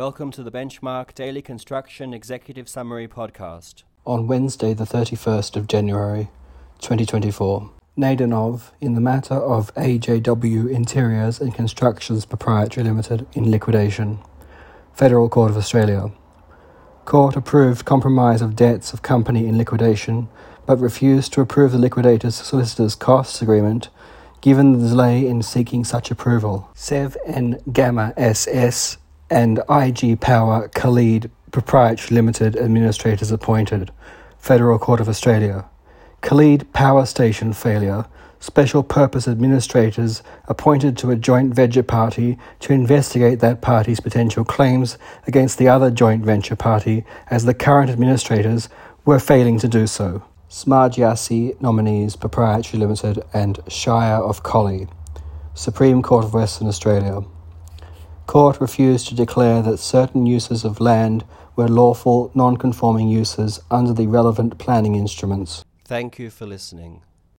Welcome to the Benchmark Daily Construction Executive Summary Podcast. On Wednesday, the 31st of January, 2024, Nadenov in the matter of AJW Interiors and Constructions Proprietary Limited in liquidation. Federal Court of Australia. Court approved compromise of debts of company in liquidation, but refused to approve the liquidator's solicitor's costs agreement given the delay in seeking such approval. Sev and Gamma SS and IG Power Callide Proprietary Limited administrators appointed. Federal Court of Australia. Callide Power Station failure. Special purpose administrators appointed to a joint venture party to investigate that party's potential claims against the other joint venture party as the current administrators were failing to do so. Smargiassi Nominees Proprietary Limited and Shire of Collie. Supreme Court of Western Australia. Court refused to declare that certain uses of land were lawful non conforming uses under the relevant planning instruments. Thank you for listening.